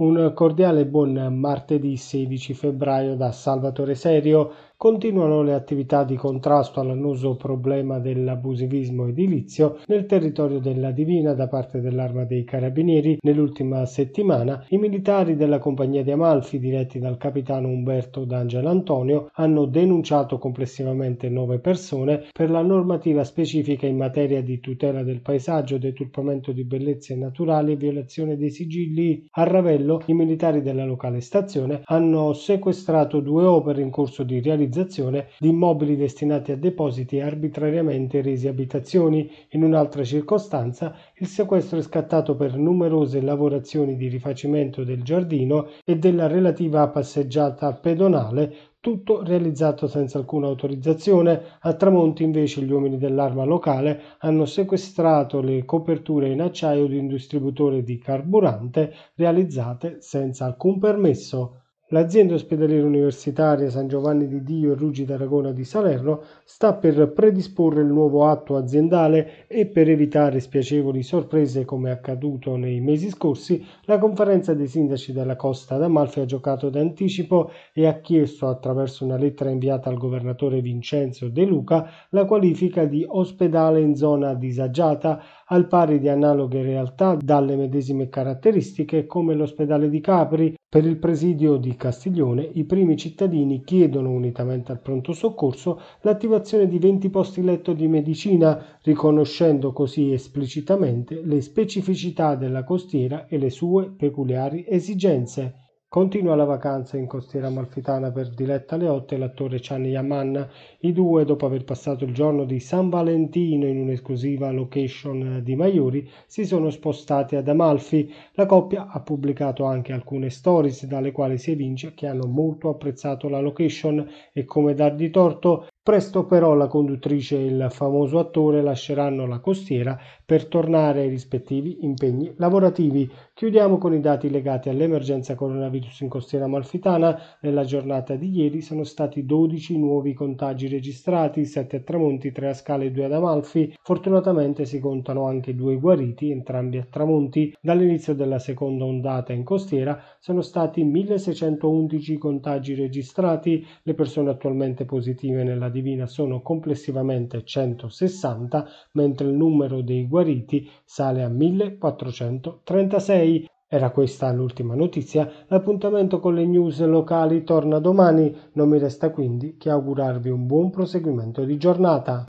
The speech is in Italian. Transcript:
Un cordiale buon martedì 16 febbraio da Salvatore Serio. Continuano le attività di contrasto all'annoso problema dell'abusivismo edilizio nel territorio della Divina da parte dell'Arma dei Carabinieri. Nell'ultima settimana i militari della Compagnia di Amalfi, diretti dal capitano Umberto D'Angelo Antonio, hanno denunciato complessivamente nove persone per la normativa specifica in materia di tutela del paesaggio, deturpamento di bellezze naturali e violazione dei sigilli. A Ravello i militari della locale stazione hanno sequestrato due opere in corso di realizzazione di immobili destinati a depositi arbitrariamente resi abitazioni. In un'altra circostanza il sequestro è scattato per numerose lavorazioni di rifacimento del giardino e della relativa passeggiata pedonale tutto realizzato senza alcuna autorizzazione. A Tramonti invece gli uomini dell'arma locale hanno sequestrato le coperture in acciaio di un distributore di carburante realizzate senza alcun permesso. L'azienda ospedaliera universitaria San Giovanni di Dio e Ruggi d'Aragona di Salerno sta per predisporre il nuovo atto aziendale e per evitare spiacevoli sorprese come accaduto nei mesi scorsi, la conferenza dei sindaci della Costa d'Amalfi ha giocato d'anticipo e ha chiesto attraverso una lettera inviata al governatore Vincenzo De Luca la qualifica di ospedale in zona disagiata al pari di analoghe realtà dalle medesime caratteristiche come l'ospedale di Capri. Per il presidio di Castiglione i primi cittadini chiedono unitamente al pronto soccorso l'attivazione di 20 posti letto di medicina, riconoscendo così esplicitamente le specificità della costiera e le sue peculiari esigenze. Continua la vacanza in costiera amalfitana per Diletta Leotte e l'attore Chani Yaman. I due, dopo aver passato il giorno di San Valentino in un'esclusiva location di Maiori, si sono spostati ad Amalfi. La coppia ha pubblicato anche alcune stories dalle quali si evince che hanno molto apprezzato la location e come dargli torto Presto però la conduttrice e il famoso attore lasceranno la costiera per tornare ai rispettivi impegni lavorativi. Chiudiamo con i dati legati all'emergenza coronavirus in costiera amalfitana. Nella giornata di ieri sono stati 12 nuovi contagi registrati, 7 a Tramonti, 3 a Scale e 2 ad Amalfi. Fortunatamente si contano anche due guariti, entrambi a Tramonti. Dall'inizio della seconda ondata in costiera sono stati 1611 contagi registrati. Le persone attualmente positive nella divina sono complessivamente 160, mentre il numero dei guariti sale a 1436. Era questa l'ultima notizia, l'appuntamento con le news locali torna domani, non mi resta quindi che augurarvi un buon proseguimento di giornata.